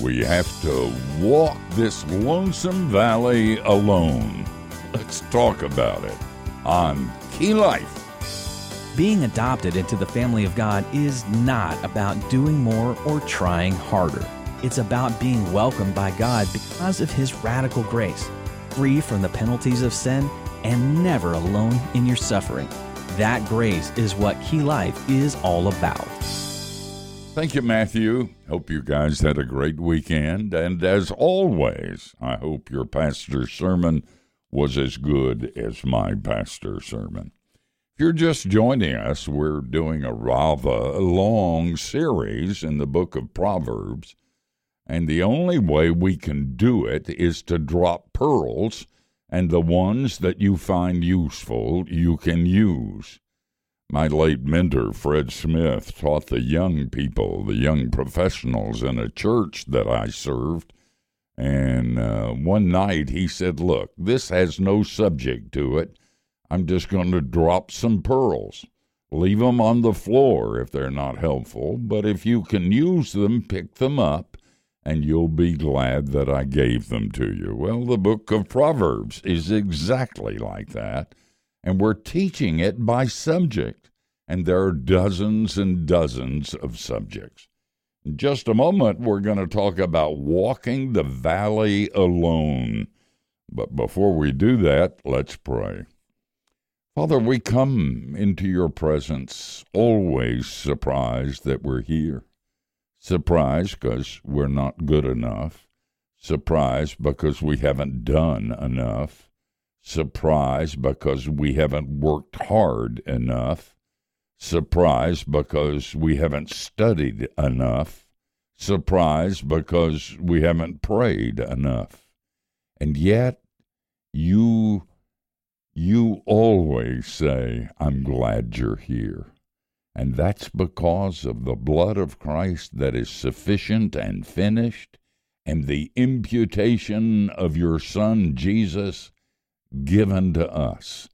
we have to walk this lonesome valley alone. Let's talk about it on Key Life. Being adopted into the family of God is not about doing more or trying harder. It's about being welcomed by God because of His radical grace, free from the penalties of sin, and never alone in your suffering. That grace is what Key Life is all about. Thank you, Matthew. Hope you guys had a great weekend. And as always, I hope your pastor's sermon was as good as my pastor's sermon. If you're just joining us, we're doing a rather long series in the book of Proverbs. And the only way we can do it is to drop pearls, and the ones that you find useful, you can use. My late mentor, Fred Smith, taught the young people, the young professionals in a church that I served. And uh, one night he said, Look, this has no subject to it. I'm just going to drop some pearls. Leave them on the floor if they're not helpful, but if you can use them, pick them up, and you'll be glad that I gave them to you. Well, the book of Proverbs is exactly like that and we're teaching it by subject. And there are dozens and dozens of subjects. In just a moment, we're going to talk about walking the valley alone. But before we do that, let's pray. Father, we come into your presence always surprised that we're here. Surprised because we're not good enough. Surprised because we haven't done enough surprised because we haven't worked hard enough, surprised because we haven't studied enough, surprised because we haven't prayed enough. And yet, you you always say, I'm glad you're here. And that's because of the blood of Christ that is sufficient and finished, and the imputation of your Son, Jesus, given to us.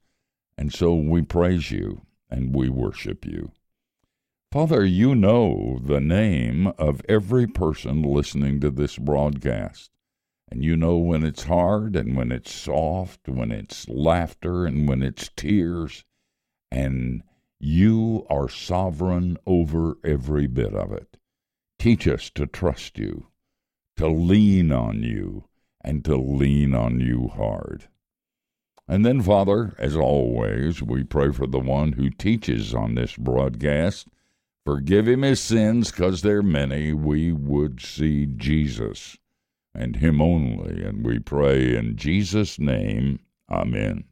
And so we praise you and we worship you. Father, you know the name of every person listening to this broadcast. And you know when it's hard and when it's soft, when it's laughter and when it's tears. And you are sovereign over every bit of it. Teach us to trust you, to lean on you, and to lean on you hard. And then, Father, as always, we pray for the one who teaches on this broadcast. Forgive him his sins, because they're many. We would see Jesus and him only. And we pray in Jesus' name. Amen.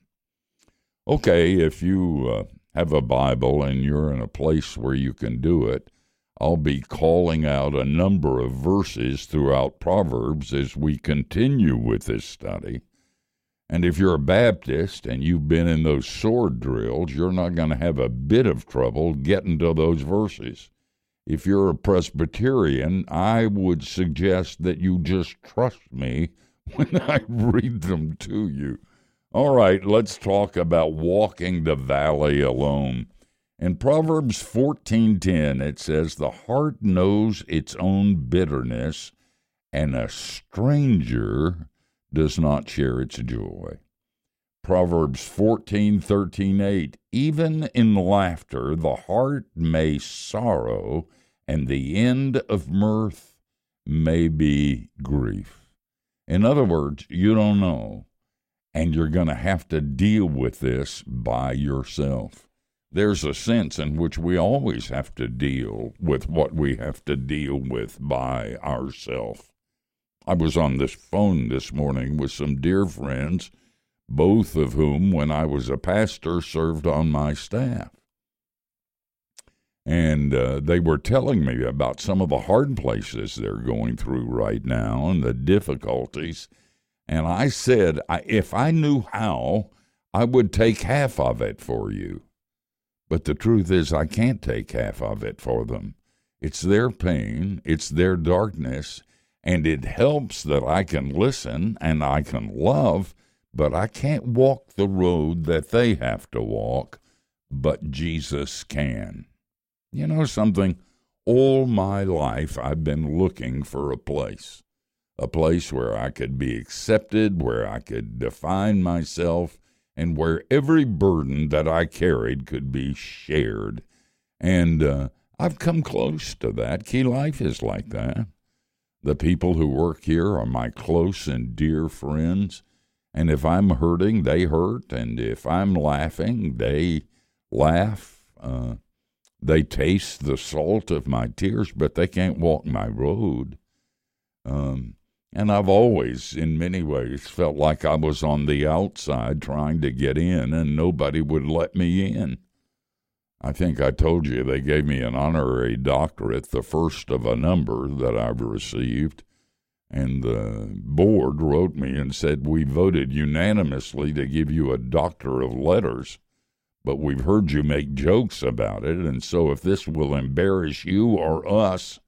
Okay, if you uh, have a Bible and you're in a place where you can do it, I'll be calling out a number of verses throughout Proverbs as we continue with this study. And if you're a Baptist and you've been in those sword drills, you're not going to have a bit of trouble getting to those verses. If you're a Presbyterian, I would suggest that you just trust me when I read them to you. All right, let's talk about walking the valley alone. In Proverbs 14:10 it says the heart knows its own bitterness and a stranger does not share its joy. Proverbs 14, 13, 8. Even in laughter, the heart may sorrow, and the end of mirth may be grief. In other words, you don't know, and you're going to have to deal with this by yourself. There's a sense in which we always have to deal with what we have to deal with by ourselves. I was on this phone this morning with some dear friends, both of whom, when I was a pastor, served on my staff. And uh, they were telling me about some of the hard places they're going through right now and the difficulties. And I said, if I knew how, I would take half of it for you. But the truth is, I can't take half of it for them. It's their pain, it's their darkness, and it helps that I can listen and I can love, but I can't walk the road that they have to walk, but Jesus can. You know something? All my life I've been looking for a place. a place where I could be accepted, where I could define myself, and where every burden that I carried could be shared. And uh, I've come close to that. Key Life is like that. The people who work here are my close and dear friends. And if I'm hurting, they hurt. And if I'm laughing, they laugh. Uh, they taste the salt of my tears, but they can't walk my road. Um, and I've always, in many ways, felt like I was on the outside trying to get in, and nobody would let me in. I think I told you they gave me an honorary doctorate, the first of a number that I've received. And the board wrote me and said, We voted unanimously to give you a doctor of letters, but we've heard you make jokes about it. And so if this will embarrass you or us,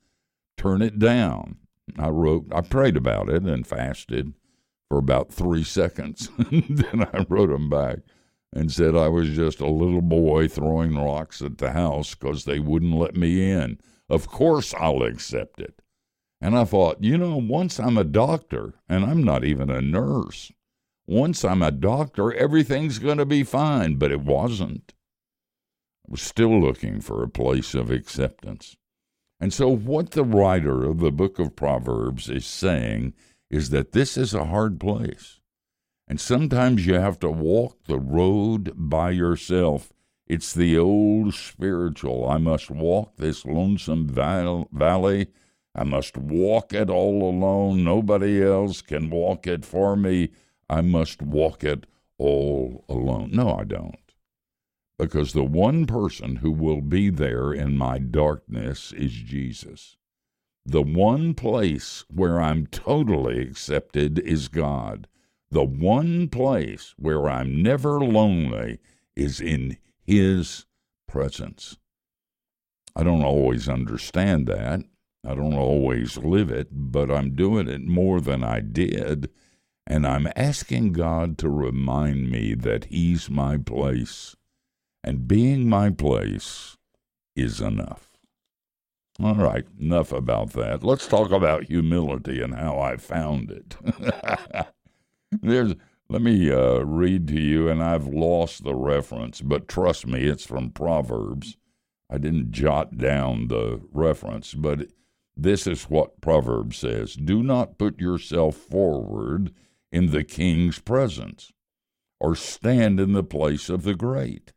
turn it down. I wrote, I prayed about it and fasted for about three seconds. then I wrote them back and said I was just a little boy throwing rocks at the house because they wouldn't let me in. Of course I'll accept it. And I thought, you know, once I'm a doctor, and I'm not even a nurse, once I'm a doctor, everything's going to be fine. But it wasn't. I was still looking for a place of acceptance. And so, what the writer of the book of Proverbs is saying is that this is a hard place. And sometimes you have to walk the road by yourself. It's the old spiritual. I must walk this lonesome val- valley. I must walk it all alone. Nobody else can walk it for me. I must walk it all alone. No, I don't because the one person who will be there in my darkness is Jesus. The one place where I'm totally accepted is God. The one place where I'm never lonely is in His presence. I don't always understand that. I don't always live it, but I'm doing it more than I did. And I'm asking God to remind me that He's my place and being my place is enough. All right, enough about that. Let's talk about humility and how I found it. There's let me uh, read to you, and I've lost the reference, but trust me, it's from Proverbs. I didn't jot down the reference, but this is what Proverbs says Do not put yourself forward in the king's presence, or stand in the place of the great.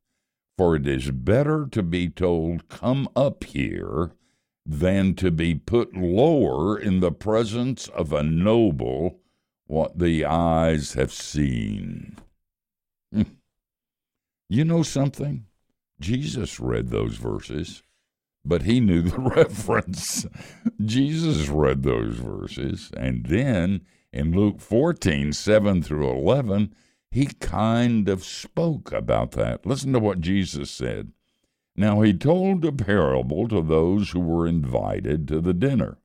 For it is better to be told, Come up here, than to be put lower in the presence of a noble, what the eyes have seen. Hmm. You know something? Jesus read those verses, but he knew the reference. Jesus read those verses, and then in Luke 14, 7 through 11, he kind of spoke about that. Listen to what Jesus said. Now, he told a parable to those who were invited to the dinner.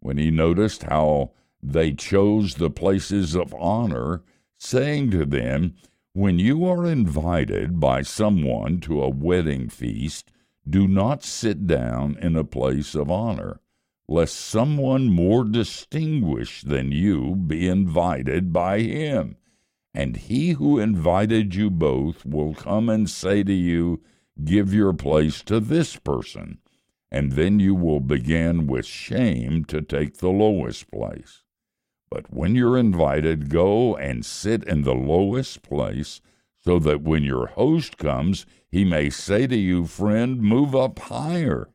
When he noticed how they chose the places of honor, saying to them, When you are invited by someone to a wedding feast, do not sit down in a place of honor, lest someone more distinguished than you be invited by him and he who invited you both will come and say to you, Give your place to this person. And then you will begin with shame to take the lowest place. But when you're invited, go and sit in the lowest place, so that when your host comes, he may say to you, Friend, move up higher.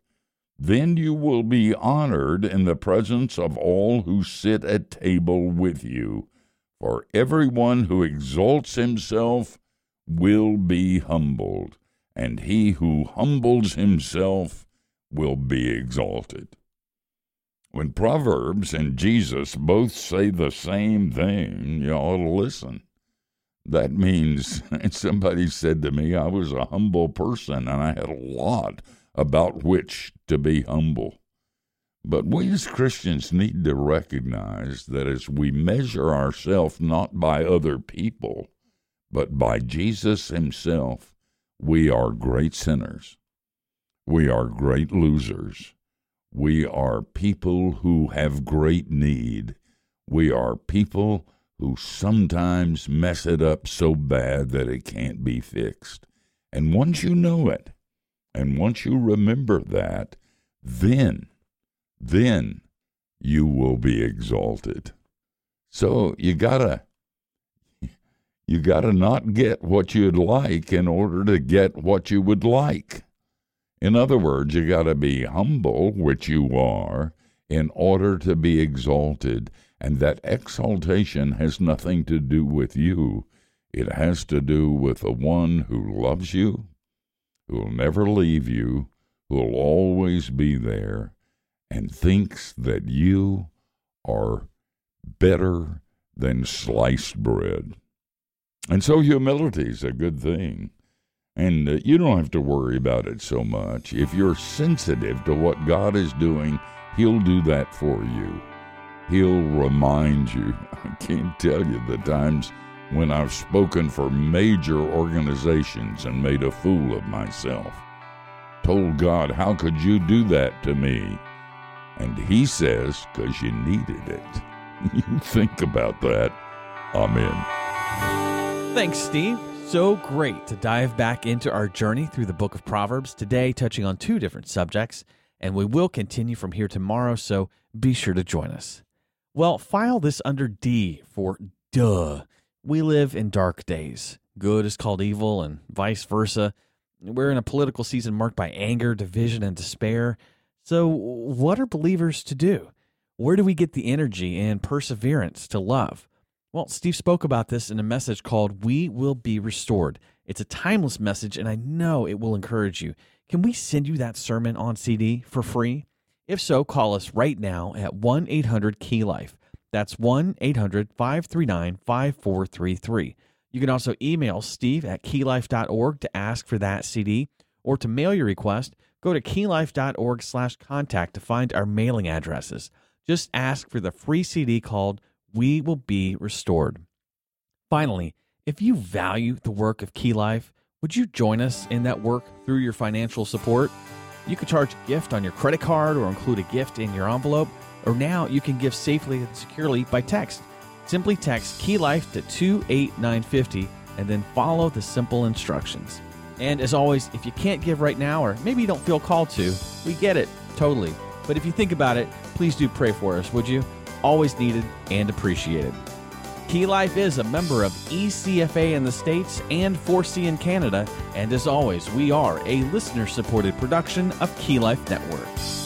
Then you will be honored in the presence of all who sit at table with you. For everyone who exalts himself will be humbled, and he who humbles himself will be exalted. When Proverbs and Jesus both say the same thing, you ought to listen. That means somebody said to me I was a humble person and I had a lot about which to be humble. But we as Christians need to recognize that as we measure ourselves not by other people, but by Jesus Himself, we are great sinners. We are great losers. We are people who have great need. We are people who sometimes mess it up so bad that it can't be fixed. And once you know it, and once you remember that, then, then you will be exalted. So you gotta, you gotta not get what you'd like in order to get what you would like. In other words, you gotta be humble, which you are, in order to be exalted. And that exaltation has nothing to do with you. It has to do with the one who loves you, who will never leave you, who will always be there, and thinks that you are better than sliced bread. And so humility is a good thing. And uh, you don't have to worry about it so much. If you're sensitive to what God is doing, He'll do that for you. He'll remind you. I can't tell you the times when I've spoken for major organizations and made a fool of myself. Told God, How could you do that to me? And He says, Because you needed it. You think about that. Amen. Thanks, Steve. So great to dive back into our journey through the book of Proverbs today, touching on two different subjects, and we will continue from here tomorrow, so be sure to join us. Well, file this under D for duh. We live in dark days. Good is called evil, and vice versa. We're in a political season marked by anger, division, and despair. So, what are believers to do? Where do we get the energy and perseverance to love? Well, Steve spoke about this in a message called We Will Be Restored. It's a timeless message, and I know it will encourage you. Can we send you that sermon on CD for free? If so, call us right now at 1 800 Key Life. That's 1 800 539 5433. You can also email steve at keylife.org to ask for that CD or to mail your request. Go to keylife.org slash contact to find our mailing addresses. Just ask for the free CD called We Will Be Restored. Finally, if you value the work of Key Life, would you join us in that work through your financial support? You can charge a gift on your credit card or include a gift in your envelope, or now you can give safely and securely by text. Simply text Key Life to 28950 and then follow the simple instructions. And as always, if you can't give right now, or maybe you don't feel called to, we get it, totally. But if you think about it, please do pray for us, would you? Always needed and appreciated. Key Life is a member of ECFA in the States and 4C in Canada, and as always, we are a listener supported production of Key Life Network.